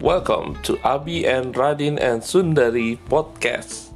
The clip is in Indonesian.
Welcome to Abi and Radin and Sundari podcast.